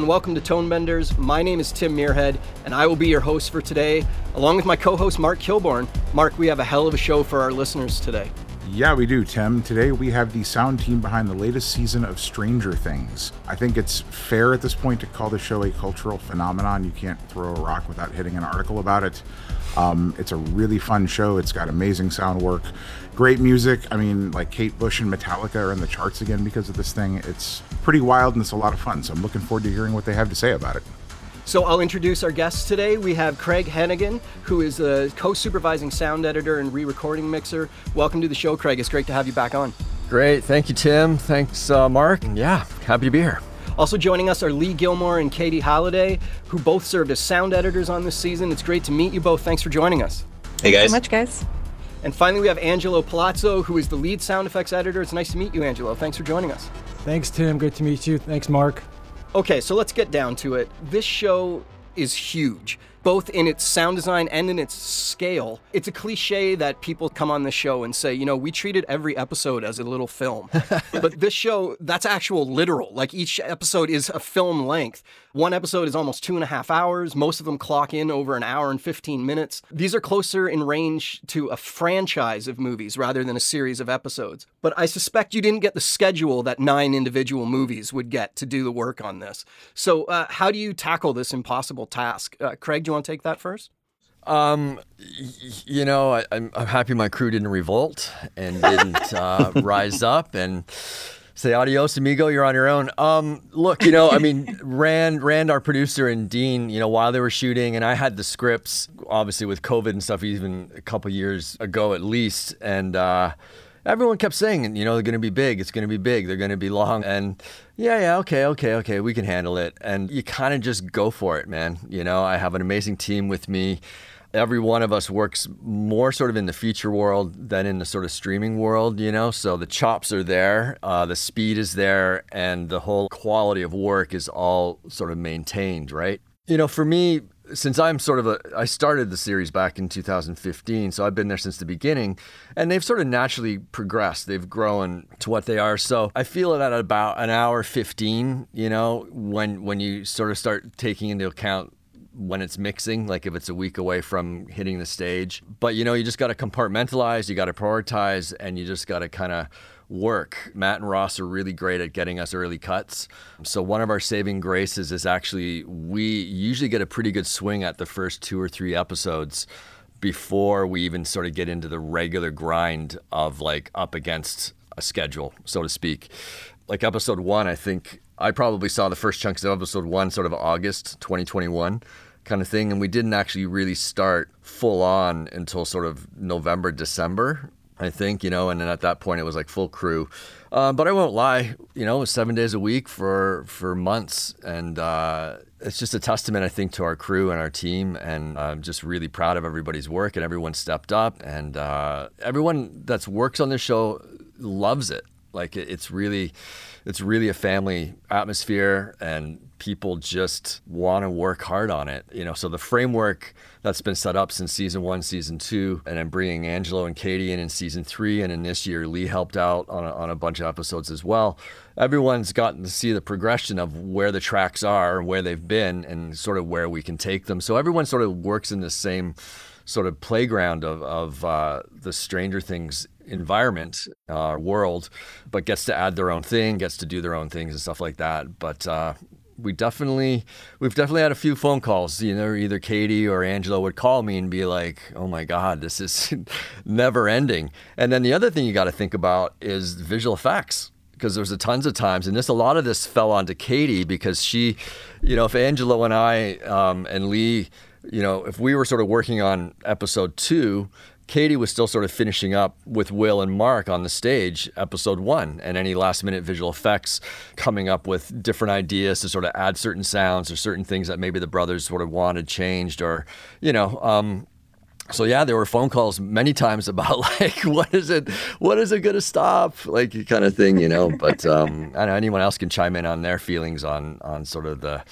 and welcome to Tone Benders. My name is Tim Muirhead, and I will be your host for today, along with my co-host Mark Kilborn. Mark, we have a hell of a show for our listeners today. Yeah, we do, Tim. Today we have the sound team behind the latest season of Stranger Things. I think it's fair at this point to call the show a cultural phenomenon. You can't throw a rock without hitting an article about it. Um, it's a really fun show. It's got amazing sound work, great music. I mean, like Kate Bush and Metallica are in the charts again because of this thing. It's pretty wild and it's a lot of fun. So I'm looking forward to hearing what they have to say about it. So I'll introduce our guests today. We have Craig Henighan, who is a co-supervising sound editor and re-recording mixer. Welcome to the show, Craig. It's great to have you back on. Great. Thank you, Tim. Thanks, uh, Mark. Yeah, happy to be here. Also joining us are Lee Gilmore and Katie Halliday, who both served as sound editors on this season. It's great to meet you both. Thanks for joining us. Hey guys. so much, guys. And finally, we have Angelo Palazzo, who is the lead sound effects editor. It's nice to meet you, Angelo. Thanks for joining us. Thanks, Tim. Great to meet you. Thanks, Mark. Okay, so let's get down to it. This show is huge, both in its sound design and in its scale. It's a cliche that people come on the show and say, you know, we treated every episode as a little film. but this show, that's actual literal. Like each episode is a film length. One episode is almost two and a half hours. Most of them clock in over an hour and 15 minutes. These are closer in range to a franchise of movies rather than a series of episodes. But I suspect you didn't get the schedule that nine individual movies would get to do the work on this. So, uh, how do you tackle this impossible task? Uh, Craig, do you want to take that first? Um, you know, I, I'm, I'm happy my crew didn't revolt and didn't uh, rise up and say adios, amigo. You're on your own. Um, look, you know, I mean, Rand, Rand, our producer, and Dean, you know, while they were shooting, and I had the scripts, obviously with COVID and stuff, even a couple years ago at least, and. Uh, Everyone kept saying, you know, they're going to be big. It's going to be big. They're going to be long. And yeah, yeah, okay, okay, okay, we can handle it. And you kind of just go for it, man. You know, I have an amazing team with me. Every one of us works more sort of in the feature world than in the sort of streaming world, you know? So the chops are there, uh, the speed is there, and the whole quality of work is all sort of maintained, right? You know, for me, since I'm sort of a, I started the series back in 2015, so I've been there since the beginning, and they've sort of naturally progressed. They've grown to what they are. So I feel it at about an hour 15. You know, when when you sort of start taking into account when it's mixing, like if it's a week away from hitting the stage. But you know, you just got to compartmentalize, you got to prioritize, and you just got to kind of work. Matt and Ross are really great at getting us early cuts. So one of our saving graces is actually we usually get a pretty good swing at the first two or three episodes before we even sort of get into the regular grind of like up against a schedule, so to speak. Like episode one, I think I probably saw the first chunks of episode one sort of August 2021 kind of thing. And we didn't actually really start full on until sort of November, December. I think, you know, and then at that point it was like full crew. Uh, but I won't lie, you know, it was seven days a week for for months, and uh, it's just a testament, I think, to our crew and our team. And I'm just really proud of everybody's work, and everyone stepped up, and uh, everyone that's works on this show loves it. Like it's really, it's really a family atmosphere, and people just want to work hard on it. You know, so the framework that's been set up since season one, season two, and then bringing Angelo and Katie in in season three, and in this year Lee helped out on a, on a bunch of episodes as well. Everyone's gotten to see the progression of where the tracks are, where they've been, and sort of where we can take them. So everyone sort of works in the same sort of playground of, of uh, the Stranger Things environment, uh, world, but gets to add their own thing, gets to do their own things and stuff like that. But uh, we definitely, we've definitely had a few phone calls. You know, either Katie or Angelo would call me and be like, "Oh my God, this is never ending." And then the other thing you got to think about is visual effects because there's a tons of times, and this a lot of this fell onto Katie because she, you know, if Angelo and I um, and Lee, you know, if we were sort of working on episode two, Katie was still sort of finishing up with Will and Mark on the stage, episode one, and any last minute visual effects, coming up with different ideas to sort of add certain sounds or certain things that maybe the brothers sort of wanted changed, or, you know, um, so yeah, there were phone calls many times about like, what is it? What is it going to stop? Like kind of thing, you know. But um, I know anyone else can chime in on their feelings on on sort of the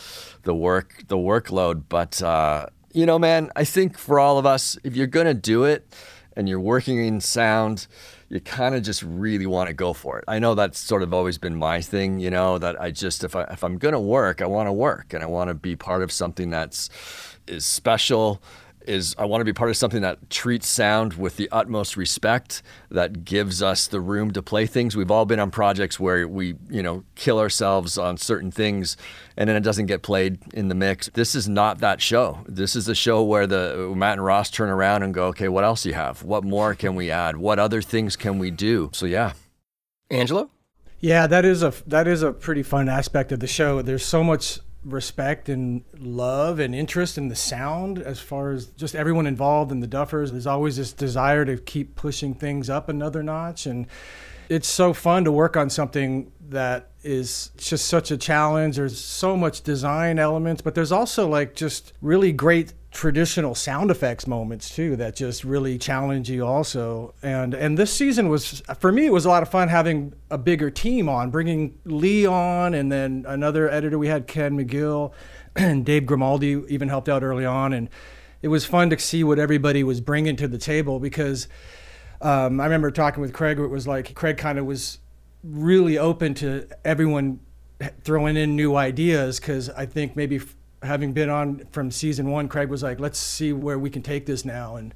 the work the workload. But uh, you know, man, I think for all of us, if you're going to do it and you're working in sound, you kind of just really want to go for it. I know that's sort of always been my thing, you know, that I just if I if I'm going to work, I want to work and I want to be part of something that's is special is I want to be part of something that treats sound with the utmost respect, that gives us the room to play things. We've all been on projects where we, you know, kill ourselves on certain things and then it doesn't get played in the mix. This is not that show. This is a show where the Matt and Ross turn around and go, "Okay, what else do you have? What more can we add? What other things can we do?" So yeah. Angelo? Yeah, that is a that is a pretty fun aspect of the show. There's so much respect and love and interest in the sound as far as just everyone involved in the Duffers. There's always this desire to keep pushing things up another notch. And it's so fun to work on something that is just such a challenge. There's so much design elements, but there's also like just really great traditional sound effects moments too that just really challenge you also and and this season was for me it was a lot of fun having a bigger team on bringing lee on and then another editor we had ken mcgill and dave grimaldi even helped out early on and it was fun to see what everybody was bringing to the table because um, i remember talking with craig it was like craig kind of was really open to everyone throwing in new ideas because i think maybe having been on from season one, Craig was like, let's see where we can take this now. And,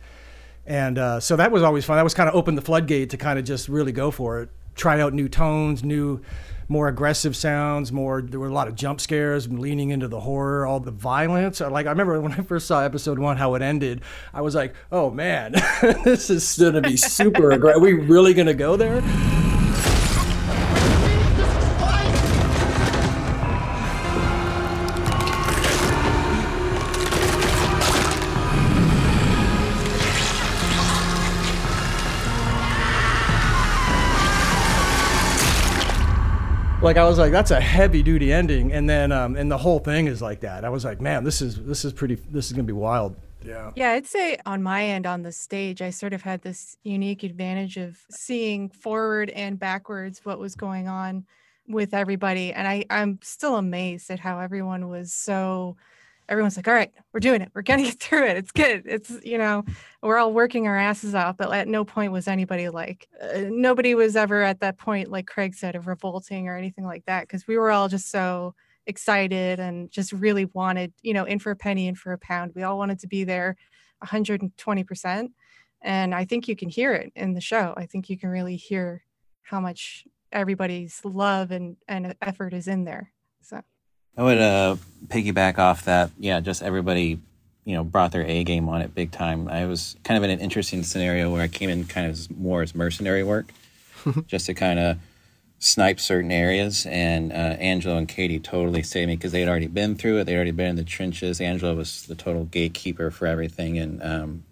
and uh, so that was always fun. That was kind of open the floodgate to kind of just really go for it. Try out new tones, new, more aggressive sounds, more, there were a lot of jump scares, leaning into the horror, all the violence. Like, I remember when I first saw episode one, how it ended, I was like, oh man, this is going to be super aggressive. Are we really going to go there? Like I was like, that's a heavy duty ending, and then um, and the whole thing is like that. I was like, man, this is this is pretty. This is gonna be wild. Yeah. Yeah, I'd say on my end on the stage, I sort of had this unique advantage of seeing forward and backwards what was going on with everybody, and I I'm still amazed at how everyone was so everyone's like, all right, we're doing it. We're gonna get through it. It's good. It's you know, we're all working our asses off. But at no point was anybody like, uh, nobody was ever at that point, like Craig said, of revolting or anything like that, because we were all just so excited and just really wanted, you know, in for a penny, in for a pound. We all wanted to be there, 120 percent. And I think you can hear it in the show. I think you can really hear how much everybody's love and, and effort is in there. So I would uh, piggyback off that. Yeah, just everybody, you know, brought their A game on it big time. I was kind of in an interesting scenario where I came in kind of more as mercenary work, just to kind of snipe certain areas. And uh, Angelo and Katie totally saved me because they had already been through it. They'd already been in the trenches. Angelo was the total gatekeeper for everything. And um,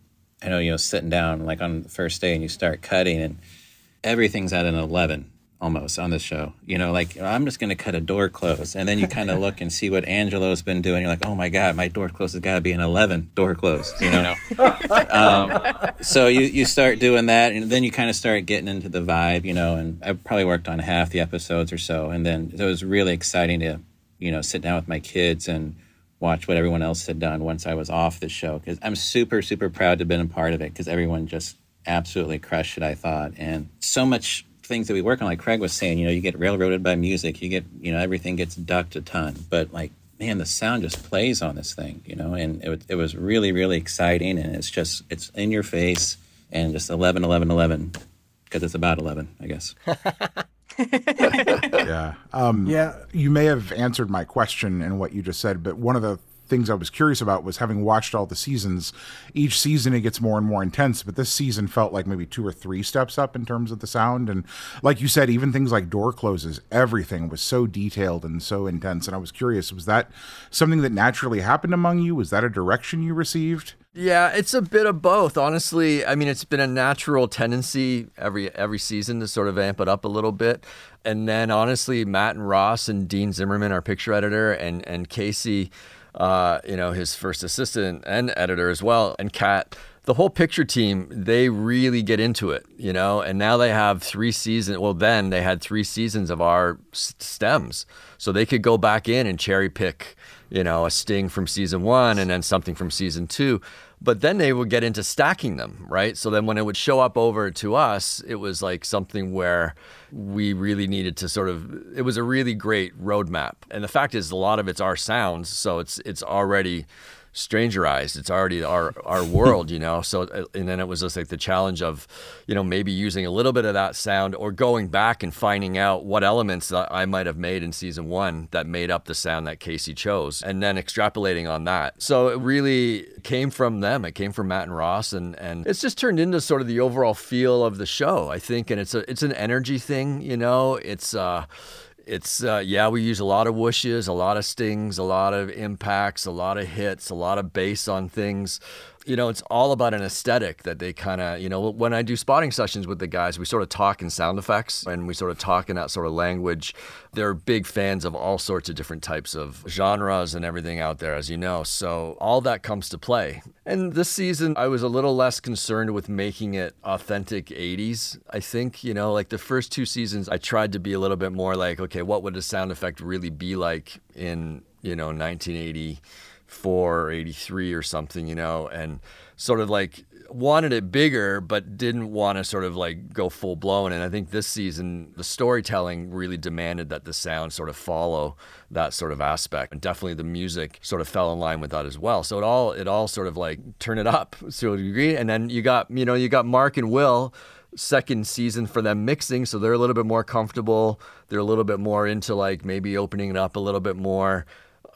I know, you know, sitting down like on the first day and you start cutting and everything's at an 11 almost on this show. You know, like I'm just going to cut a door close, and then you kind of look and see what Angelo's been doing. You're like, oh my god, my door close has got to be an 11 door close. You know, um, so you you start doing that, and then you kind of start getting into the vibe. You know, and I probably worked on half the episodes or so, and then it was really exciting to you know sit down with my kids and watch what everyone else had done once I was off the show because I'm super super proud to have been a part of it because everyone just absolutely crushed it. I thought, and so much things that we work on, like Craig was saying, you know, you get railroaded by music, you get, you know, everything gets ducked a ton, but like, man, the sound just plays on this thing, you know, and it, it was really, really exciting. And it's just, it's in your face and just 11, 11, 11, because it's about 11, I guess. yeah. Um, yeah. You may have answered my question in what you just said, but one of the things I was curious about was having watched all the seasons. Each season it gets more and more intense, but this season felt like maybe two or three steps up in terms of the sound. And like you said, even things like door closes, everything was so detailed and so intense. And I was curious, was that something that naturally happened among you? Was that a direction you received? Yeah, it's a bit of both. Honestly, I mean, it's been a natural tendency every every season to sort of amp it up a little bit. And then honestly, Matt and Ross and Dean Zimmerman, our picture editor, and and Casey uh, you know, his first assistant and editor as well, and Kat. the whole picture team, they really get into it, you know, and now they have three seasons. Well, then they had three seasons of our stems. So they could go back in and cherry pick, you know, a sting from season one and then something from season two. But then they would get into stacking them, right? So then when it would show up over to us, it was like something where we really needed to sort of it was a really great roadmap. And the fact is a lot of it's our sounds, so it's it's already strangerized. It's already our our world, you know. So uh, and then it was just like the challenge of, you know, maybe using a little bit of that sound or going back and finding out what elements that I might have made in season one that made up the sound that Casey chose, and then extrapolating on that. So it really came from them. It came from Matt and Ross, and and it's just turned into sort of the overall feel of the show, I think. And it's a it's an energy thing, you know. It's uh it's uh, yeah, we use a lot of whooshes, a lot of stings, a lot of impacts, a lot of hits, a lot of bass on things you know, it's all about an aesthetic that they kind of, you know, when I do spotting sessions with the guys, we sort of talk in sound effects and we sort of talk in that sort of language. They're big fans of all sorts of different types of genres and everything out there, as you know. So all that comes to play. And this season, I was a little less concerned with making it authentic 80s. I think, you know, like the first two seasons, I tried to be a little bit more like, okay, what would a sound effect really be like in, you know, 1980? 84 or 83 or something, you know, and sort of like wanted it bigger, but didn't want to sort of like go full blown. And I think this season, the storytelling really demanded that the sound sort of follow that sort of aspect. And definitely the music sort of fell in line with that as well. So it all, it all sort of like turn it up to a degree. And then you got, you know, you got Mark and Will second season for them mixing so they're a little bit more comfortable they're a little bit more into like maybe opening it up a little bit more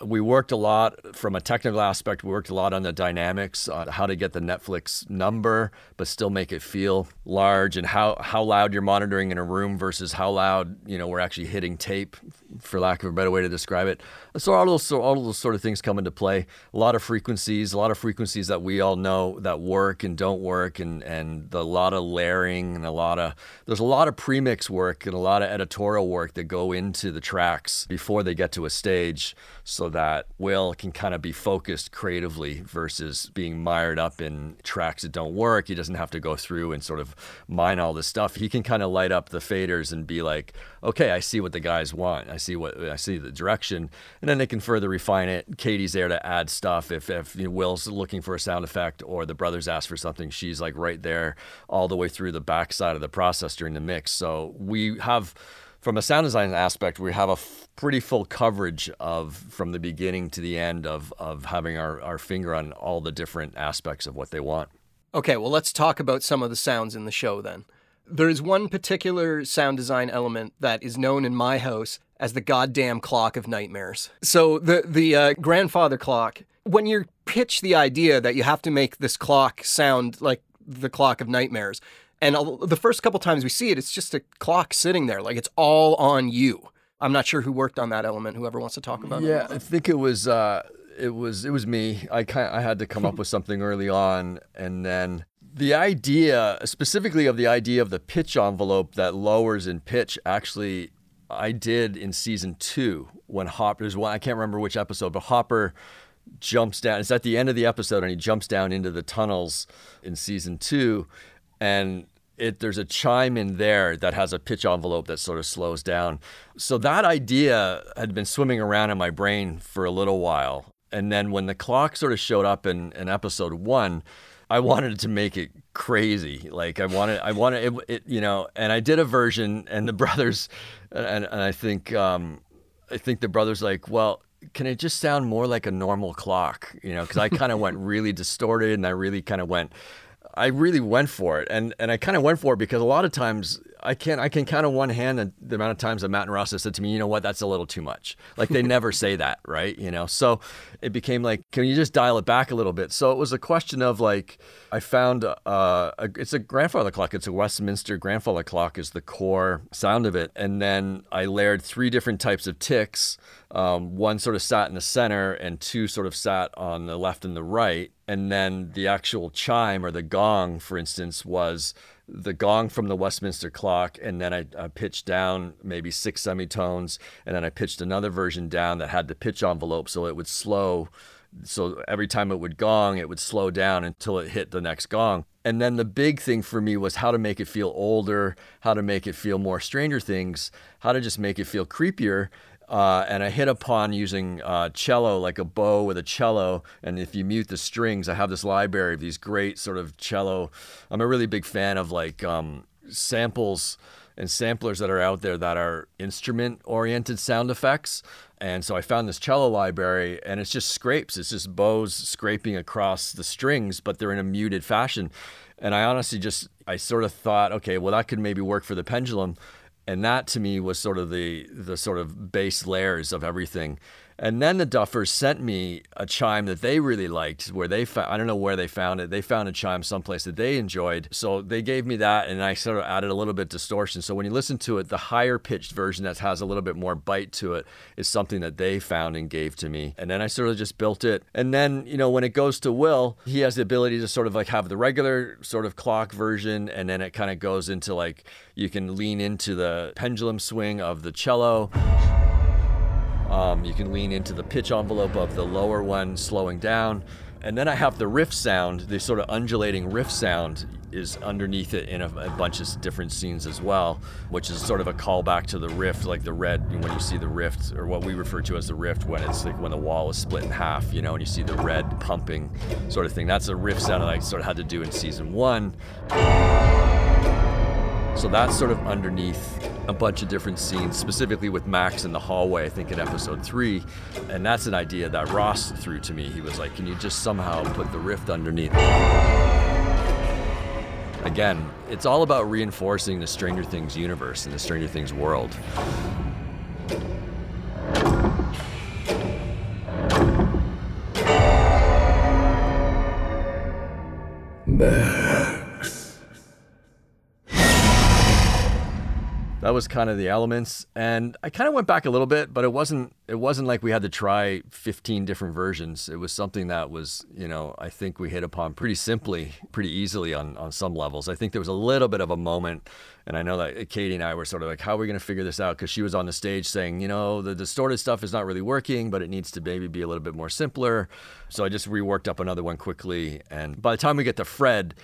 we worked a lot from a technical aspect. We worked a lot on the dynamics, on how to get the Netflix number, but still make it feel large, and how how loud you're monitoring in a room versus how loud you know we're actually hitting tape, for lack of a better way to describe it. So all those all those sort of things come into play. A lot of frequencies, a lot of frequencies that we all know that work and don't work, and and the, a lot of layering and a lot of there's a lot of premix work and a lot of editorial work that go into the tracks before they get to a stage. So that Will can kind of be focused creatively versus being mired up in tracks that don't work. He doesn't have to go through and sort of mine all this stuff. He can kind of light up the faders and be like, okay, I see what the guys want. I see what I see the direction, and then they can further refine it. Katie's there to add stuff if if you know, Will's looking for a sound effect or the brothers ask for something. She's like right there all the way through the backside of the process during the mix. So we have from a sound design aspect, we have a pretty full coverage of from the beginning to the end of, of having our, our finger on all the different aspects of what they want. Okay, well, let's talk about some of the sounds in the show then. There is one particular sound design element that is known in my house as the goddamn clock of nightmares. So the the uh, grandfather clock. When you pitch the idea that you have to make this clock sound like the clock of nightmares, and the first couple times we see it, it's just a clock sitting there, like it's all on you. I'm not sure who worked on that element. Whoever wants to talk about yeah, it. Yeah, I think it was uh, it was it was me. I kind I had to come up with something early on, and then the idea, specifically of the idea of the pitch envelope that lowers in pitch, actually, I did in season two when Hopper. There's one I can't remember which episode, but Hopper jumps down. It's at the end of the episode, and he jumps down into the tunnels in season two, and it there's a chime in there that has a pitch envelope that sort of slows down. So that idea had been swimming around in my brain for a little while. And then when the clock sort of showed up in, in episode one, I wanted to make it crazy. Like I wanted, I wanted it, it you know, and I did a version and the brothers, and, and I think, um, I think the brothers like, well, can it just sound more like a normal clock? You know, because I kind of went really distorted and I really kind of went, I really went for it, and and I kind of went for it because a lot of times I can I can count on one hand the, the amount of times that Matt and Ross have said to me, you know what, that's a little too much. Like they never say that, right? You know, so it became like, can you just dial it back a little bit? So it was a question of like, I found uh, a, it's a grandfather clock. It's a Westminster grandfather clock is the core sound of it, and then I layered three different types of ticks. Um, one sort of sat in the center, and two sort of sat on the left and the right. And then the actual chime or the gong, for instance, was the gong from the Westminster clock, and then I, I, pitched down maybe six semitones, and then I pitched another version down that had the pitch envelope, so it would slow So every time it would gong, it would slow down until it hit the next gong. And then the big thing for me was how to make it feel older, how to make it feel more Stranger Things, how to just make it feel creepier. Uh, and I hit upon using uh, cello, like a bow with a cello. And if you mute the strings, I have this library of these great sort of cello. I'm a really big fan of like um, samples and samplers that are out there that are instrument oriented sound effects. And so I found this cello library and it's just scrapes. It's just bows scraping across the strings, but they're in a muted fashion. And I honestly just, I sort of thought, okay, well, that could maybe work for the pendulum and that to me was sort of the the sort of base layers of everything and then the Duffers sent me a chime that they really liked, where they found, I don't know where they found it. They found a chime someplace that they enjoyed. So they gave me that, and I sort of added a little bit distortion. So when you listen to it, the higher pitched version that has a little bit more bite to it is something that they found and gave to me. And then I sort of just built it. And then, you know, when it goes to Will, he has the ability to sort of like have the regular sort of clock version, and then it kind of goes into like you can lean into the pendulum swing of the cello. Um, you can lean into the pitch envelope of the lower one, slowing down. And then I have the rift sound, the sort of undulating rift sound is underneath it in a, a, bunch of different scenes as well, which is sort of a callback to the rift, like the red, when you see the rift, or what we refer to as the rift, when it's like when the wall is split in half, you know, and you see the red pumping sort of thing. That's a rift sound that I sort of had to do in season one. So that's sort of underneath a bunch of different scenes, specifically with Max in the hallway, I think in episode three. And that's an idea that Ross threw to me. He was like, Can you just somehow put the rift underneath? Again, it's all about reinforcing the Stranger Things universe and the Stranger Things world. That was kind of the elements and i kind of went back a little bit but it wasn't it wasn't like we had to try 15 different versions. It was something that was you know i think we hit upon pretty simply pretty easily on on some levels. I think there was a little bit of a moment and i know that katie and i were sort of like how are we going to figure this out? Because she was on the stage saying you know the distorted stuff is not really working but it needs to maybe be a little bit more simpler. So i just reworked up another one quickly and by the time we get to fred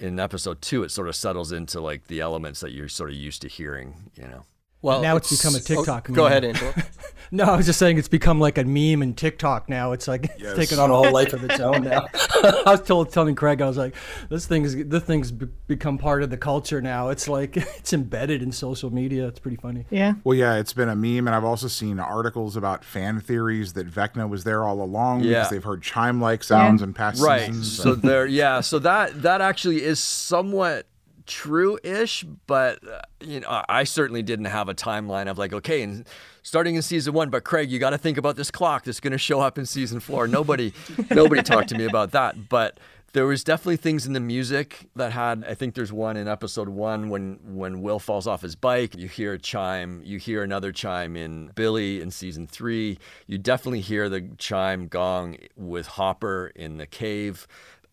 in episode two, it sort of settles into like the elements that you're sort of used to hearing, you know. Well, now it's, it's become a oh, TikTok. Oh, go ahead, Angelo. no, I was just saying it's become like a meme in TikTok now. It's like yes. it's taken on a whole life of its own now. I was told, telling Craig, I was like, this thing's this thing's become part of the culture now. It's like it's embedded in social media. It's pretty funny. Yeah. Well, yeah, it's been a meme, and I've also seen articles about fan theories that Vecna was there all along yeah. because they've heard chime-like sounds yeah. in past right. seasons. Right. So there, yeah. So that that actually is somewhat true-ish, but uh, you know, I certainly didn't have a timeline of like, okay, and starting in season one, but Craig, you got to think about this clock that's going to show up in season four. Nobody, nobody talked to me about that, but there was definitely things in the music that had. I think there's one in episode one when when Will falls off his bike. You hear a chime. You hear another chime in Billy in season three. You definitely hear the chime gong with Hopper in the cave.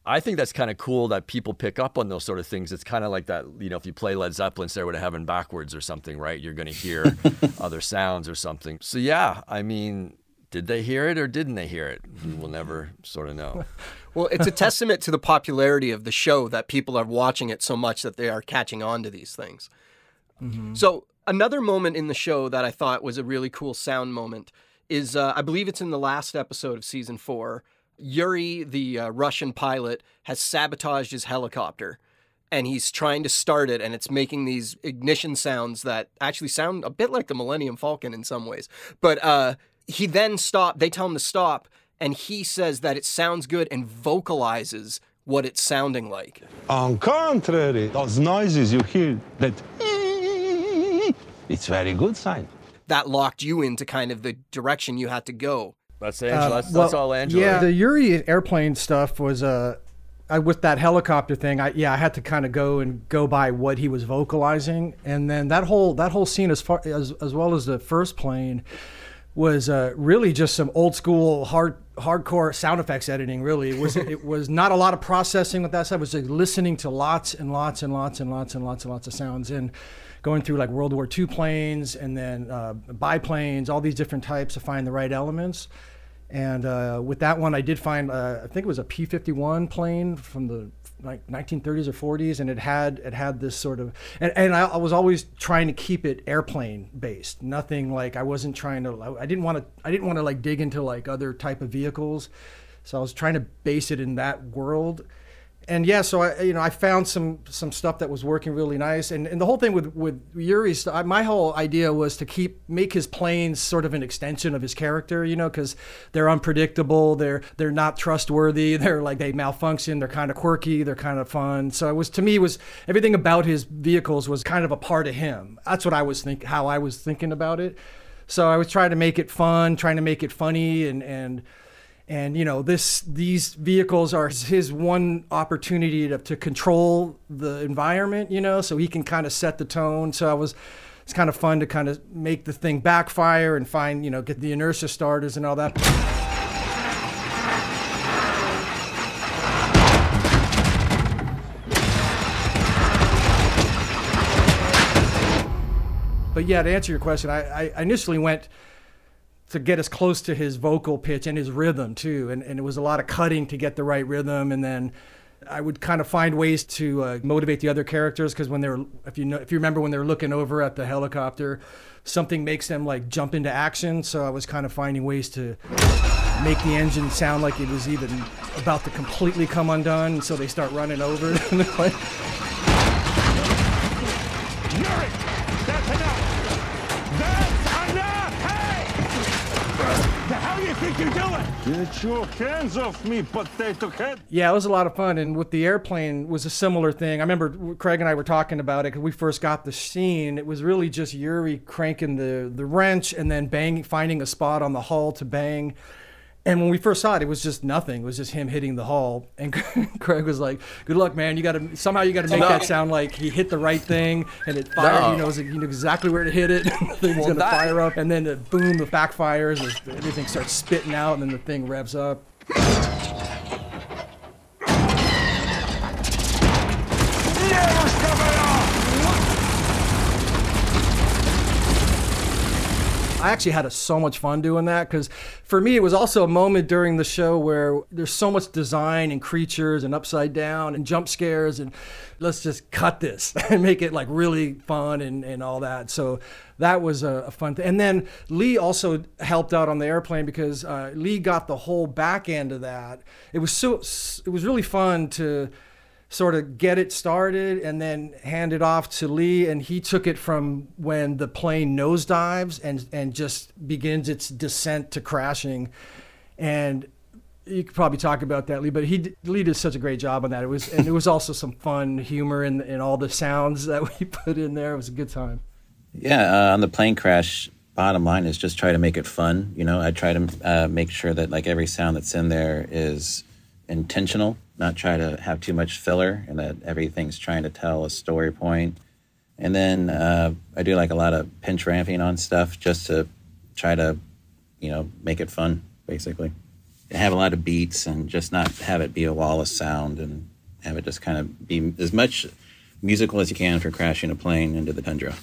I think that's kind of cool that people pick up on those sort of things. It's kind of like that, you know, if you play Led Zeppelin, Stairway to Heaven backwards or something, right? You're going to hear other sounds or something. So, yeah, I mean, did they hear it or didn't they hear it? We'll never sort of know. Well, it's a testament to the popularity of the show that people are watching it so much that they are catching on to these things. Mm-hmm. So, another moment in the show that I thought was a really cool sound moment is uh, I believe it's in the last episode of season four Yuri, the uh, Russian pilot, has sabotaged his helicopter and he's trying to start it and it's making these ignition sounds that actually sound a bit like the Millennium Falcon in some ways. But uh, he then stop they tell him to stop and he says that it sounds good and vocalizes what it's sounding like. On contrary, those noises you hear that it's very good sign. That locked you into kind of the direction you had to go. That's Angelo. Uh, that's, well, that's, all Angelo. Yeah, the Yuri airplane stuff was uh, I, with that helicopter thing. I yeah, I had to kind of go and go by what he was vocalizing, and then that whole that whole scene as far as as well as the first plane was uh, really just some old school hard hardcore sound effects editing. Really, it was it was not a lot of processing with that stuff. It was like listening to lots and lots and lots and lots and lots and lots of sounds and going through like World War II planes and then uh, biplanes, all these different types to find the right elements. And uh, with that one, I did find uh, I think it was a P-51 plane from the like 1930s or 40s, and it had it had this sort of and, and I, I was always trying to keep it airplane based. Nothing like I wasn't trying to I didn't want to I didn't want to like dig into like other type of vehicles, so I was trying to base it in that world and yeah, so I you know I found some some stuff that was working really nice, and, and the whole thing with with Yuri's my whole idea was to keep make his planes sort of an extension of his character, you know, because they're unpredictable, they're they're not trustworthy, they're like they malfunction, they're kind of quirky, they're kind of fun. So it was to me was everything about his vehicles was kind of a part of him. That's what I was think how I was thinking about it. So I was trying to make it fun, trying to make it funny, and and and you know this these vehicles are his one opportunity to, to control the environment you know so he can kind of set the tone. So i was it's kind of fun to kind of make the thing backfire and find you know get the inertia starters and all that. But yeah to answer your question i, I initially went to get as close to his vocal pitch and his rhythm too. And, and it was a lot of cutting to get the right rhythm. And then I would kind of find ways to uh, motivate the other characters because when they're, if you know, if you remember when they're looking over at the helicopter, something makes them like jump into action. So I was kind of finding ways to make the engine sound like it was even about to completely come undone. So they start running over. like, think you're doing? Get your hands off me, potato head. Yeah, it was a lot of fun. And with the airplane was a similar thing. I remember Craig and I were talking about it because we first got the scene. It was really just Yuri cranking the, the wrench and then bang, finding a spot on the hull to bang. And when we first saw it, it was just nothing. It was just him hitting the hull. And Craig was like, "Good luck, man. You got to somehow you got to make no. that sound like he hit the right thing and it fired. No. You know, you know exactly where to hit it. the thing's well, gonna that... fire up, and then the boom, the backfires. Everything starts spitting out, and then the thing revs up. I actually had a, so much fun doing that because for me, it was also a moment during the show where there's so much design and creatures and upside down and jump scares and let's just cut this and make it like really fun and, and all that. So that was a, a fun thing. And then Lee also helped out on the airplane because uh, Lee got the whole back end of that. It was so, it was really fun to, sort of get it started and then hand it off to Lee. And he took it from when the plane nosedives and, and just begins its descent to crashing. And you could probably talk about that, Lee, but he Lee did such a great job on that. It was, and it was also some fun humor in, in all the sounds that we put in there. It was a good time. Yeah, uh, on the plane crash, bottom line is just try to make it fun. You know, I try to uh, make sure that like every sound that's in there is intentional not try to have too much filler and that everything's trying to tell a story point. And then uh, I do like a lot of pitch ramping on stuff just to try to, you know, make it fun, basically. Have a lot of beats and just not have it be a wall of sound and have it just kind of be as much musical as you can for crashing a plane into the tundra.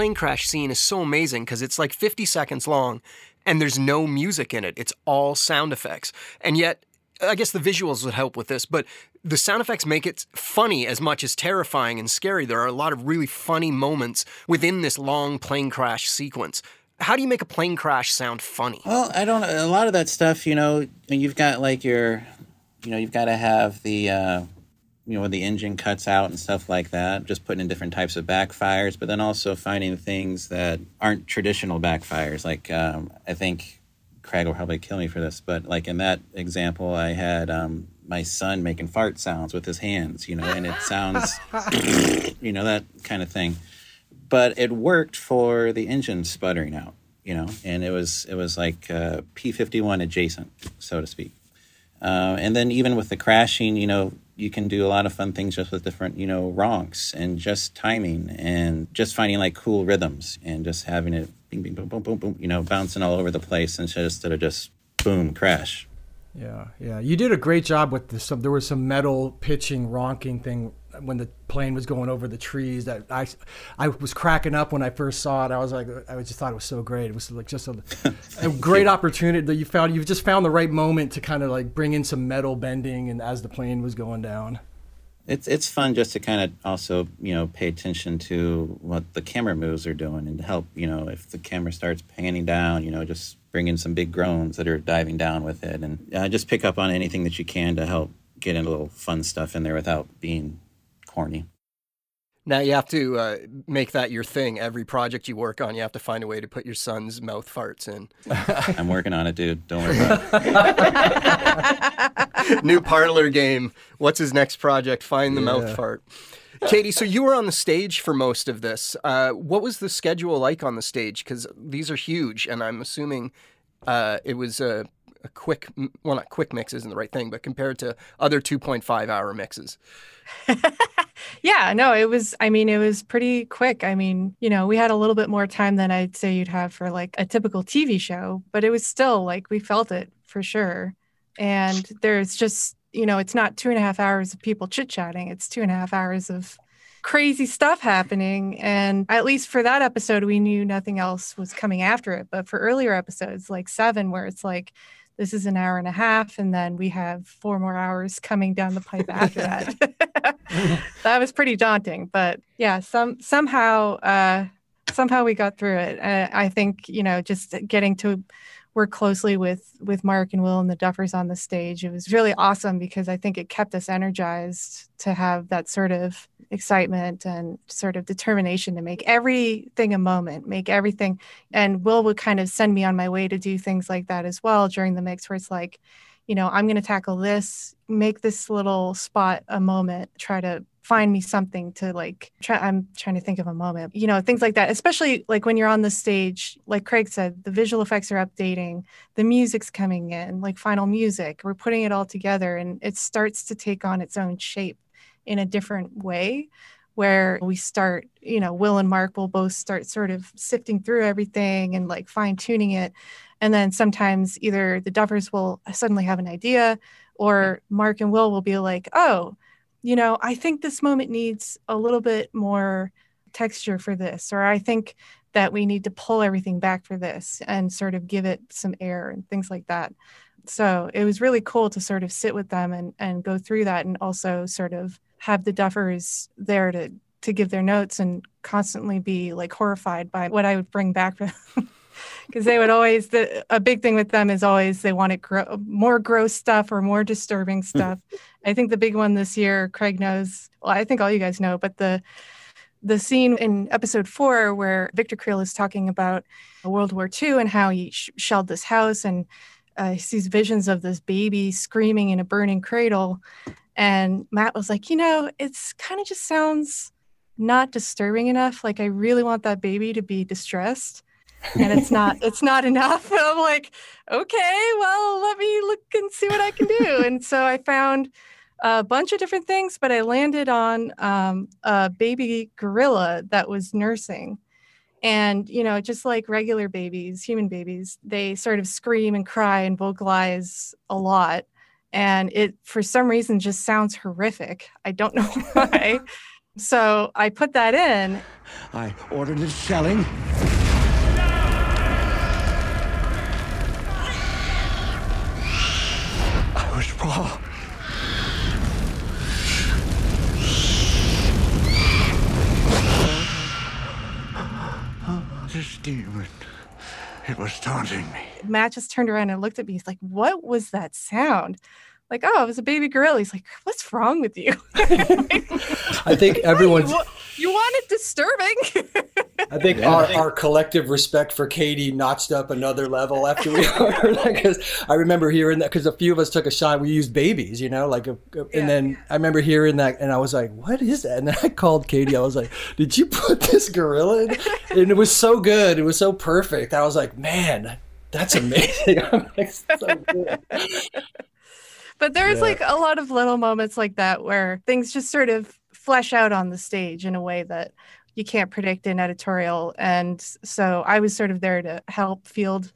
Plane crash scene is so amazing because it's like 50 seconds long and there's no music in it. It's all sound effects. And yet, I guess the visuals would help with this, but the sound effects make it funny as much as terrifying and scary. There are a lot of really funny moments within this long plane crash sequence. How do you make a plane crash sound funny? Well, I don't A lot of that stuff, you know, you've got like your, you know, you've got to have the, uh, you know, when the engine cuts out and stuff like that, just putting in different types of backfires, but then also finding things that aren't traditional backfires. Like, um, I think Craig will probably kill me for this, but like in that example, I had um, my son making fart sounds with his hands, you know, and it sounds, you know, that kind of thing. But it worked for the engine sputtering out, you know, and it was it was like uh, P51 adjacent, so to speak. Uh, and then even with the crashing, you know, you can do a lot of fun things just with different, you know, ronks and just timing and just finding like cool rhythms and just having it bing, bing, boom, boom, boom, boom, you know, bouncing all over the place instead of just boom, crash. Yeah, yeah. You did a great job with this. There was some metal pitching, ronking thing when the plane was going over the trees that I, I was cracking up when I first saw it. I was like, I just thought it was so great. It was like just a, a great opportunity that you found. You just found the right moment to kind of like bring in some metal bending and as the plane was going down. It's it's fun just to kind of also you know pay attention to what the camera moves are doing and help you know if the camera starts panning down, you know just bring in some big groans that are diving down with it and uh, just pick up on anything that you can to help get in a little fun stuff in there without being corny. Now you have to uh, make that your thing. Every project you work on, you have to find a way to put your son's mouth farts in. I'm working on it, dude. Don't worry about it. New parlor game. What's his next project? Find the yeah. mouth fart. Katie, so you were on the stage for most of this. Uh, what was the schedule like on the stage? Because these are huge, and I'm assuming uh, it was a, a, quick, well, not quick mix isn't the right thing, but compared to other 2.5 hour mixes. yeah, no, it was, I mean, it was pretty quick. I mean, you know, we had a little bit more time than I'd say you'd have for like a typical TV show, but it was still like we felt it for sure. And there's just, you know, it's not two and a half hours of people chit chatting, it's two and a half hours of crazy stuff happening. And at least for that episode, we knew nothing else was coming after it. But for earlier episodes, like seven, where it's like, this is an hour and a half and then we have four more hours coming down the pipe after that. That was pretty daunting but yeah some somehow uh somehow we got through it. Uh, i think you know just getting to work closely with with Mark and Will and the Duffers on the stage. It was really awesome because I think it kept us energized to have that sort of excitement and sort of determination to make everything a moment, make everything. And Will would kind of send me on my way to do things like that as well during the mix, where it's like, you know, I'm going to tackle this, make this little spot a moment, try to find me something to like try i'm trying to think of a moment you know things like that especially like when you're on the stage like craig said the visual effects are updating the music's coming in like final music we're putting it all together and it starts to take on its own shape in a different way where we start you know will and mark will both start sort of sifting through everything and like fine tuning it and then sometimes either the duffers will suddenly have an idea or mark and will will be like oh you know, I think this moment needs a little bit more texture for this, or I think that we need to pull everything back for this and sort of give it some air and things like that. So it was really cool to sort of sit with them and, and go through that and also sort of have the duffers there to to give their notes and constantly be like horrified by what I would bring back because they would always the a big thing with them is always they wanted gro- more gross stuff or more disturbing stuff. I think the big one this year, Craig knows. Well, I think all you guys know, but the the scene in episode four where Victor Creel is talking about World War II and how he sh- shelled this house and uh, he sees visions of this baby screaming in a burning cradle. And Matt was like, you know, it's kind of just sounds not disturbing enough. Like, I really want that baby to be distressed and it's not it's not enough. And I'm like, okay, well, let me look and see what I can do. and so I found a bunch of different things, but I landed on um, a baby gorilla that was nursing. And, you know, just like regular babies, human babies, they sort of scream and cry and vocalize a lot. And it, for some reason, just sounds horrific. I don't know why. so I put that in. I ordered it shelling. Demon. It was taunting me. Matt just turned around and looked at me. He's like, What was that sound? like, oh, it was a baby gorilla. He's like, what's wrong with you? I think everyone's. You want it disturbing. I think our, our collective respect for Katie notched up another level after we heard that. Because I remember hearing that because a few of us took a shot. We used babies, you know, like, a, a- and then I remember hearing that, and I was like, "What is that?" And then I called Katie. I was like, "Did you put this gorilla?" in? And it was so good. It was so perfect. I was like, "Man, that's amazing." I'm like, so good. but there's Yeah. like a lot of little moments like that where things just sort of flesh out on the stage in a way that you can't predict in editorial and so i was sort of there to help field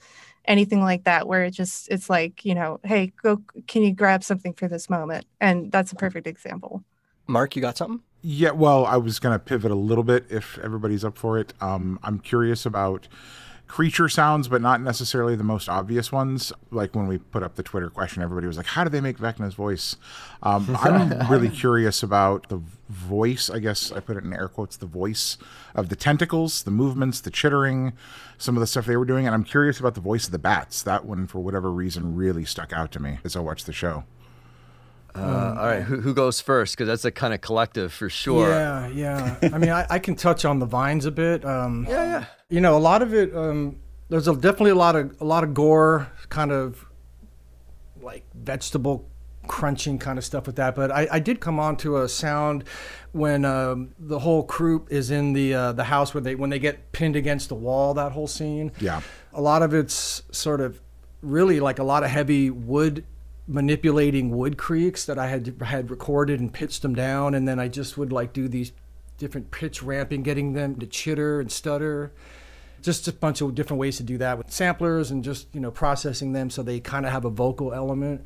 anything like that where it just it's like you know hey go can you grab something for this moment and that's a perfect example Mark, you got something? Yeah, well, I was going to pivot a little bit if everybody's up for it. Um, I'm curious about creature sounds, but not necessarily the most obvious ones. Like when we put up the Twitter question, everybody was like, "How do they make Vecna's voice?" Um, I'm really curious about the voice. I guess I put it in air quotes. The voice of the tentacles, the movements, the chittering, some of the stuff they were doing, and I'm curious about the voice of the bats. That one, for whatever reason, really stuck out to me as I watched the show. Uh, all right, who, who goes first? Because that's a kind of collective for sure. Yeah, yeah. I mean, I, I can touch on the vines a bit. Um, yeah, yeah. You know, a lot of it. Um, there's a, definitely a lot of a lot of gore, kind of like vegetable crunching kind of stuff with that. But I, I did come on to a sound when um, the whole crew is in the uh, the house where they when they get pinned against the wall. That whole scene. Yeah. A lot of it's sort of really like a lot of heavy wood manipulating wood creaks that I had had recorded and pitched them down, and then I just would like do these different pitch ramping, getting them to chitter and stutter. Just a bunch of different ways to do that with samplers and just you know processing them so they kind of have a vocal element.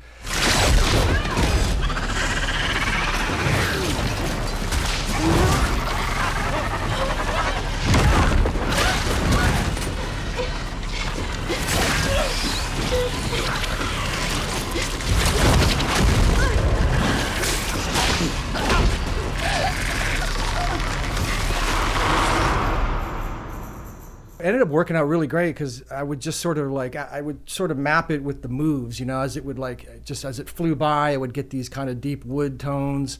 Ended up working out really great because I would just sort of like I would sort of map it with the moves, you know, as it would like just as it flew by, I would get these kind of deep wood tones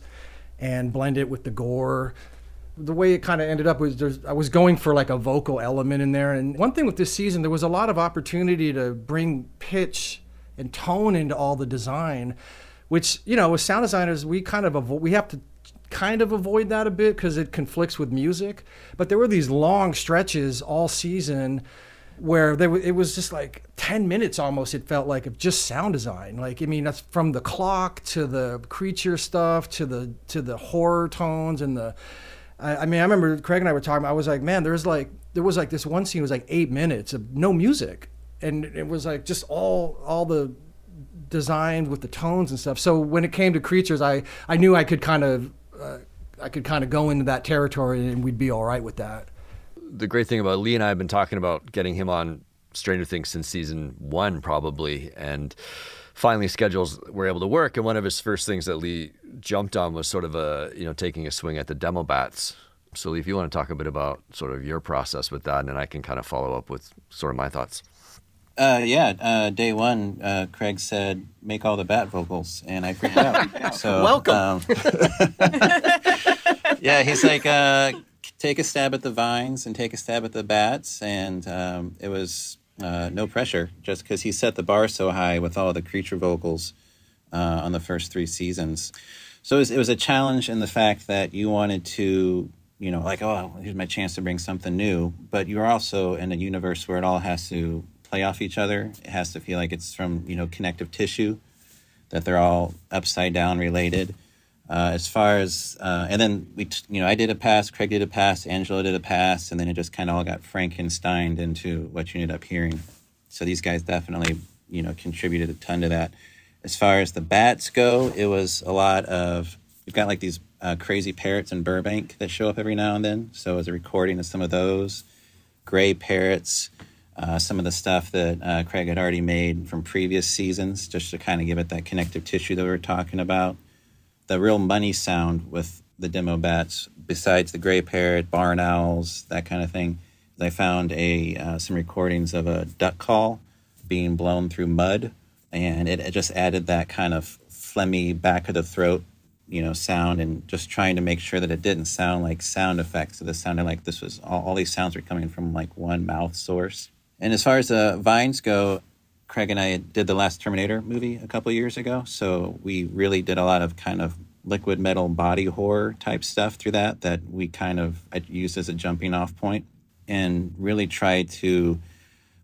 and blend it with the gore. The way it kind of ended up was I was going for like a vocal element in there. And one thing with this season, there was a lot of opportunity to bring pitch and tone into all the design, which you know, as sound designers, we kind of avo- we have to kind of avoid that a bit because it conflicts with music. But there were these long stretches all season where it was just like 10 minutes almost it felt like of just sound design like i mean that's from the clock to the creature stuff to the to the horror tones and the I, I mean i remember craig and i were talking i was like man there's like there was like this one scene was like eight minutes of no music and it was like just all all the designed with the tones and stuff. So when it came to creatures, I I knew I could kind of I could kind of go into that territory and we'd be all right with that. the great thing about Lee and I have been talking about getting him on Stranger Things since season one, probably, and finally schedules were able to work. And one of his first things that Lee jumped on was sort of a you know taking a swing at the demo bats. So Lee, if you want to talk a bit about sort of your process with that, and then I can kind of follow up with sort of my thoughts. Uh, yeah, uh, day one, uh, Craig said, make all the bat vocals, and I freaked out. So, Welcome. um, yeah, he's like, uh, take a stab at the vines and take a stab at the bats, and um, it was uh, no pressure, just because he set the bar so high with all the creature vocals uh, on the first three seasons. So it was, it was a challenge in the fact that you wanted to, you know, like, oh, here's my chance to bring something new, but you're also in a universe where it all has to play off each other. It has to feel like it's from, you know, connective tissue, that they're all upside down related. Uh, as far as, uh, and then we, t- you know, I did a pass, Craig did a pass, Angelo did a pass, and then it just kind of all got Frankensteined into what you ended up hearing. So these guys definitely, you know, contributed a ton to that. As far as the bats go, it was a lot of, we've got like these uh, crazy parrots in Burbank that show up every now and then. So it was a recording of some of those gray parrots, uh, some of the stuff that uh, Craig had already made from previous seasons, just to kind of give it that connective tissue that we were talking about. The real money sound with the demo bats, besides the gray parrot, barn owls, that kind of thing, I found a uh, some recordings of a duck call being blown through mud, and it, it just added that kind of phlegmy back of the throat, you know, sound, and just trying to make sure that it didn't sound like sound effects. So this sounded like this was all, all these sounds were coming from like one mouth source. And as far as the vines go, Craig and I did the last Terminator movie a couple years ago, so we really did a lot of kind of liquid metal body horror type stuff through that that we kind of used as a jumping off point and really tried to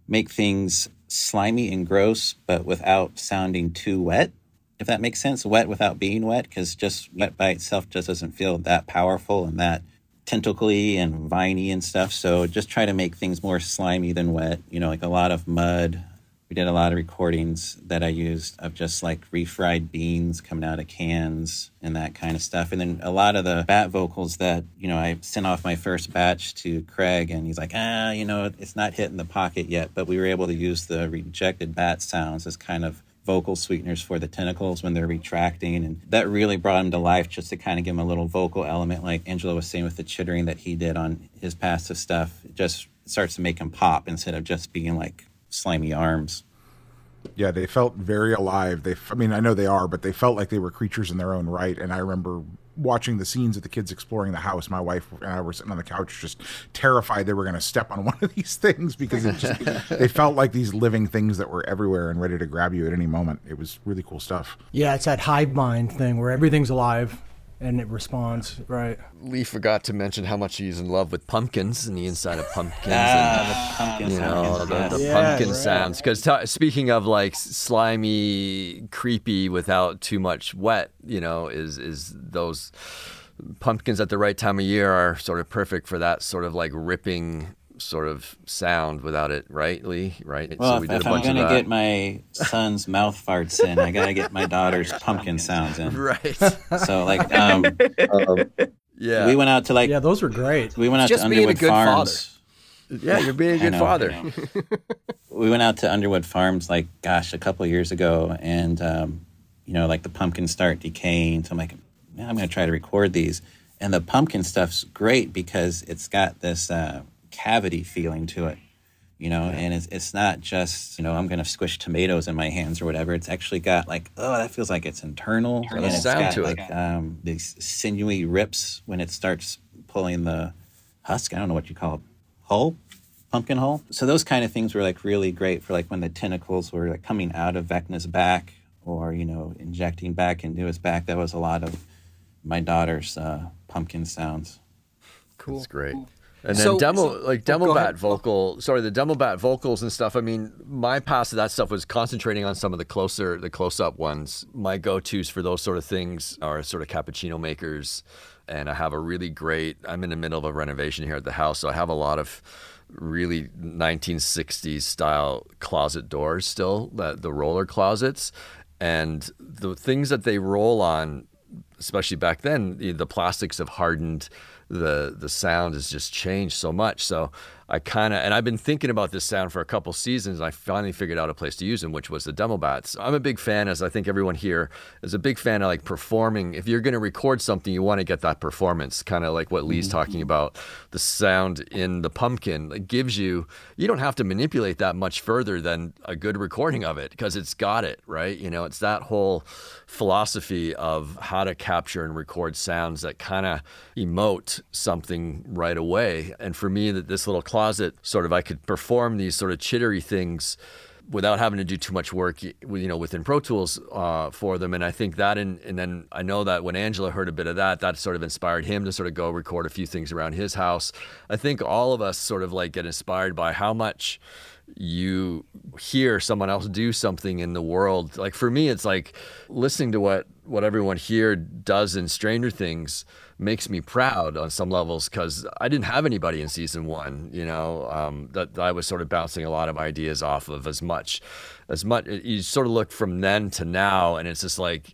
make things slimy and gross but without sounding too wet if that makes sense. Wet without being wet because just wet by itself just doesn't feel that powerful and that tentacly and viney and stuff so just try to make things more slimy than wet you know like a lot of mud we did a lot of recordings that I used of just like refried beans coming out of cans and that kind of stuff. And then a lot of the bat vocals that, you know, I sent off my first batch to Craig and he's like, ah, you know, it's not hitting the pocket yet. But we were able to use the rejected bat sounds as kind of vocal sweeteners for the tentacles when they're retracting. And that really brought him to life just to kind of give him a little vocal element, like Angelo was saying with the chittering that he did on his passive stuff. It just starts to make him pop instead of just being like slimy arms. Yeah, they felt very alive. They, I mean, I know they are, but they felt like they were creatures in their own right. And I remember watching the scenes of the kids exploring the house. My wife and I were sitting on the couch, just terrified they were going to step on one of these things because it just, they felt like these living things that were everywhere and ready to grab you at any moment. It was really cool stuff. Yeah, it's that hive mind thing where everything's alive and it responds right. Lee forgot to mention how much he's in love with pumpkins and the inside of pumpkins. Ah, and, the pumpkin you know, sounds, the, yes. the Yeah, pumpkin right. sounds. Because t- speaking of like slimy, creepy without too much wet, you know, is is those pumpkins at the right time of year are sort of perfect for that sort of like ripping sort of sound without it, right, Lee? Right. Well, if, if I'm going to get my son's mouth farts in, I got to get my daughter's pumpkin sounds in. right. So, like, um, Yeah. we went out to like Yeah, those were great. we went out Just to being a Underwood good Farms. yeah, you're being a I good know, father. We went out to Underwood Farms like gosh a couple of years ago, and um, you know like the pumpkins start decaying. So I'm like, man, I'm going to try to record these, and the pumpkin stuff's great because it's got this uh, cavity feeling to it. You know, and it's it's not just you know I'm gonna squish tomatoes in my hands or whatever. It's actually got like oh that feels like it's internal and it's sound got to it. like um, these sinewy rips when it starts pulling the husk. I don't know what you call it, hull, pumpkin hull. So those kind of things were like really great for like when the tentacles were like coming out of Vecna's back or you know injecting back into his back. That was a lot of my daughter's uh, pumpkin sounds. Cool. That's great. And then So- demo, so- like oh, demo bat ahead. vocal, sorry, the demo bat vocals and stuff. I mean, my pass of that stuff was concentrating on some of the closer, the close up ones. My go tos for those sort of things are sort of cappuccino makers, and I have a really great. I'm in the middle of a renovation here at the house, so I have a lot of really 1960s style closet doors still, the, the roller closets, and the things that they roll on especially back then, the, the plastics have hardened. The the sound has just changed so much. So I kind of and I've been thinking about this sound for a couple seasons. And I finally figured out a place to use them, which was the demo bats. I'm a big fan, as I think everyone here is a big fan of like performing. If you're going to record something, you want to get that performance, kind of like what Lee's mm-hmm. talking about. The sound in the pumpkin it gives you. You don't have to manipulate that much further than a good recording of it because it's got it right. You know, it's that whole philosophy of how to capture and record sounds that kind of emote something right away. And for me, that this little closet sort of I could perform these sort of chittery things without having to do too much work, you know, within Pro Tools uh, for them. And I think that, and, and then I know that when Angelo heard a bit of that, that sort of inspired him to sort of go record a few things around his house. I think all of us sort of like get inspired by how much you hear someone else do something in the world. Like for me, it's like listening to what what everyone here does in Stranger Things makes me proud on some levels because I didn't have anybody in season one, you know, um, that I was sort of bouncing a lot of ideas off of as much, as much. You sort of look from then to now, and it's just like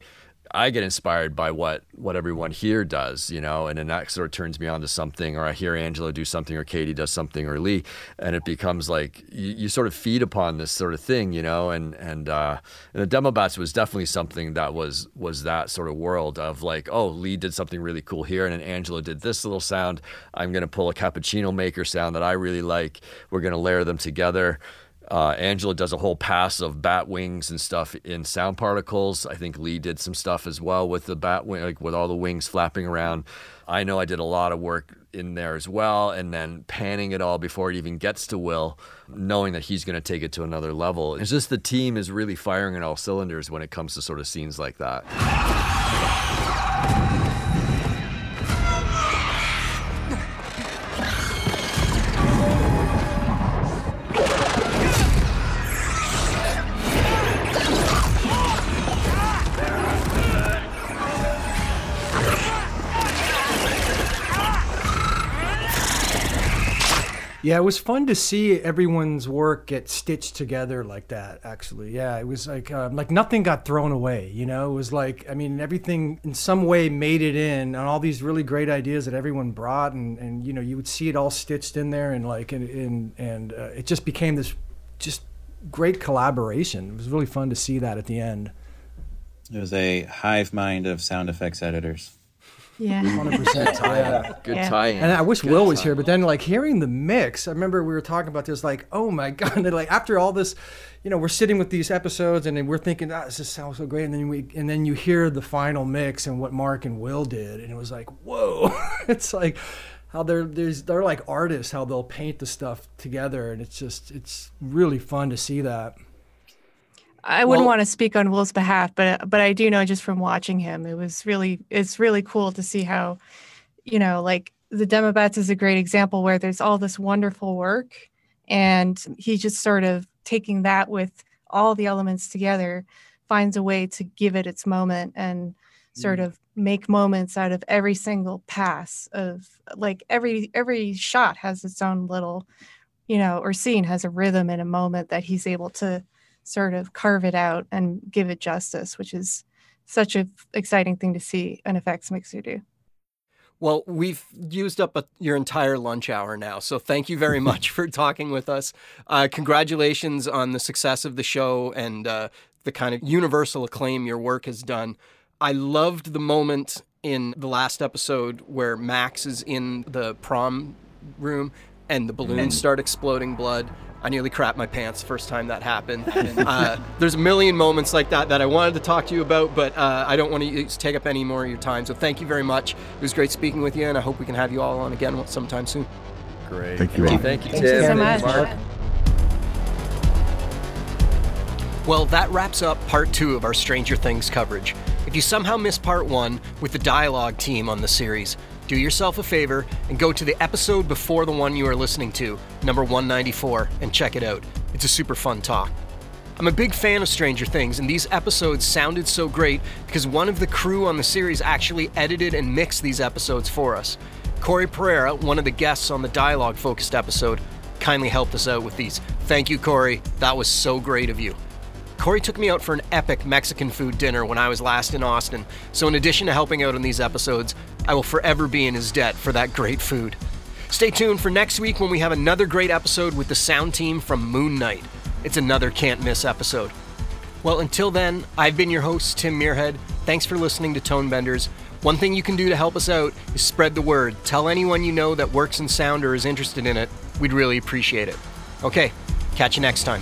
I get inspired by what what everyone here does, you know, and then that sort of turns me on to something, or I hear Angelo do something, or Katie does something, or Lee, and it becomes like you, you sort of feed upon this sort of thing, you know, and and uh, and the demo bats was definitely something that was was that sort of world of like, oh, Lee did something really cool here, and then Angelo did this little sound. I'm gonna pull a cappuccino maker sound that I really like. We're gonna layer them together Uh, Angelo does a whole pass of bat wings and stuff in sound particles. I think Lee did some stuff as well with the bat wing, like with all the wings flapping around. I know I did a lot of work in there as well, and then panning it all before it even gets to Will, knowing that he's going to take it to another level. It's just the team is really firing on all cylinders when it comes to sort of scenes like that. Yeah, it was fun to see everyone's work get stitched together like that. Actually, yeah, it was like um, like nothing got thrown away. You know, it was like I mean everything in some way made it in, and all these really great ideas that everyone brought, and and you know you would see it all stitched in there, and like and and, and uh, it just became this just great collaboration. It was really fun to see that at the end. It was a hive mind of sound effects editors. Yeah. 100% tie Good Yeah. tie-in. And I wish Good Will was tie-in. here, but then like hearing the mix, I remember we were talking about this, like, oh my god, and, like after all this, you know, we're sitting with these episodes and then we're thinking, ah, this just sounds so great, and then we and then you hear the final mix and what Mark and Will did, and it was like, whoa, it's like how they're there's they're like artists, how they'll paint the stuff together, and it's just it's really fun to see that. I wouldn't Well- want to speak on Will's behalf, but but I do know just from watching him, it was really it's really cool to see how, you know, like the Demobats is a great example where there's all this wonderful work, and he just sort of taking that with all the elements together, finds a way to give it its moment and sort mm. of make moments out of every single pass of like every every shot has its own little you know or scene has a rhythm and a moment that he's able to sort of carve it out and give it justice, which is such an exciting thing to see an effects mixer do. Well, we've used up a, your entire lunch hour now, so thank you very much for talking with us. Uh, congratulations on the success of the show and uh, the kind of universal acclaim your work has done. I loved the moment in the last episode where Max is in the prom room and the balloons start exploding blood. I nearly crapped my pants the first time that happened. uh, there's a million moments like that that I wanted to talk to you about, but uh, I don't want to take up any more of your time. So thank you very much. It was great speaking with you, and I hope we can have you all on again sometime soon. Great. Thank you all. Thank you, Thank you Tim. so much. Mark. Well, that wraps up part two of our Stranger Things coverage. If you somehow missed part one with the dialogue team on the series, do yourself a favor and go to the episode before the one you are listening to, number 194, and check it out. It's a super fun talk. I'm a big fan of Stranger Things, and these episodes sounded so great because one of the crew on the series actually edited and mixed these episodes for us. Corey Pereira, one of the guests on the dialogue focused episode, kindly helped us out with these. Thank you, Corey. That was so great of you. Corey took me out for an epic Mexican food dinner when I was last in Austin, so in addition to helping out on these episodes, I will forever be in his debt for that great food. Stay tuned for next week when we have another great episode with the sound team from Moon Knight. It's another can't miss episode. Well, until then, I've been your host, Tim Muirhead. Thanks for listening to Tone Benders. One thing you can do to help us out is spread the word. Tell anyone you know that works in sound or is interested in it. We'd really appreciate it. Okay, catch you next time.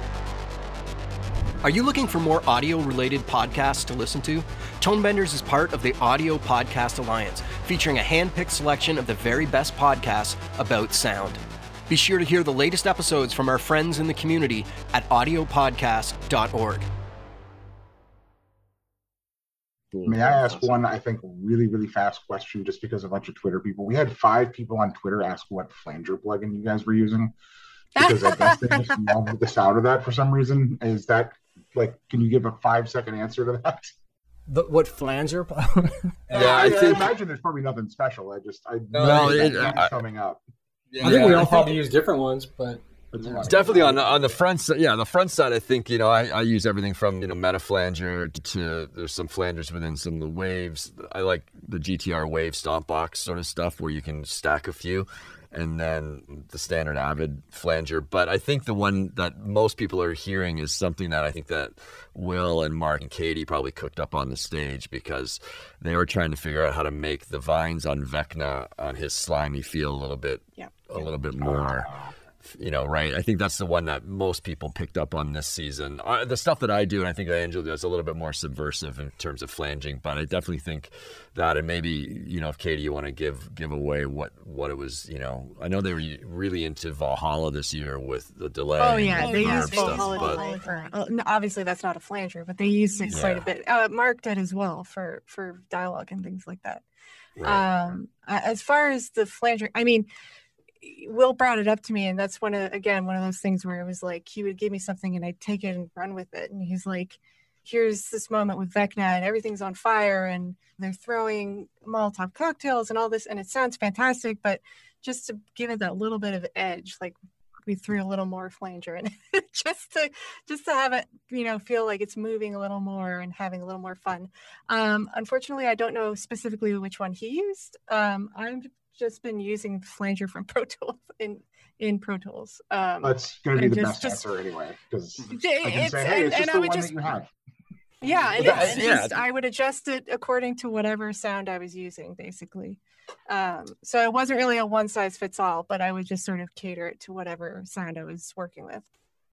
Are you looking for more audio related podcasts to listen to? Tonebenders is part of the Audio Podcast Alliance, featuring a hand picked selection of the very best podcasts about sound. Be sure to hear the latest episodes from our friends in the community at audiopodcast.org. May I ask one, I think, really, really fast question just because a bunch of Twitter people. We had five people on Twitter ask what flanger plugin you guys were using. Because I guess they just love the sound of that for some reason. Is that like, can you give a five second answer to that? The, what flanger? Yeah, I I, think- imagine there's probably nothing special. I just, I No, know it- that I- coming up. I think we Yeah. all probably use different ones, but It's definitely on the, on the front side. Yeah, on the front side, I think you know I, I use everything from you know meta flanger to there's some flangers within some of the waves. I like the GTR wave stomp box sort of stuff where you can stack a few, and then the standard Avid flanger. But I think the one that most people are hearing is something that I think that Will and Mark and Katie probably cooked up on the stage because they were trying to figure out how to make the vines on Vecna on his slimy feel a little bit Yep. a little bit more you know, right? I think that's the one that most people picked up on this season. Uh, the stuff that I do, and I think that Angel does, a little bit more subversive in terms of flanging. But I definitely think that, and maybe you know, if Katie, you want to give give away what what it was. You know, I know they were really into Valhalla this year with the delay. Oh yeah, they used stuff, Valhalla but- for. uh, obviously, that's not a flanger, but they used it quite a bit. Uh, Mark did as well for for dialogue and things like that. Right. Um, as far as the flanger, I mean, Will brought it up to me, and that's one of again one of those things where it was like he would give me something and I'd take it and run with it, and he's like. Here's this moment with Vecna and everything's on fire and they're throwing Molotov cocktails and all this and it sounds fantastic, but just to give it that little bit of edge, like we threw a little more flanger in just to just to have it you know feel like it's moving a little more and having a little more fun um unfortunately i don't know specifically which one he used um i've just been using flanger from pro tools in in pro tools um That's going to be the just- best just- answer anyway, because I It- can it's- say, hey, it's just and I the would one just- that you have. yeah and Well, it's that- yeah. just i would adjust it according to whatever sound i was using basically um so it wasn't really a one size fits all but i would just sort of cater it to whatever sound i was working with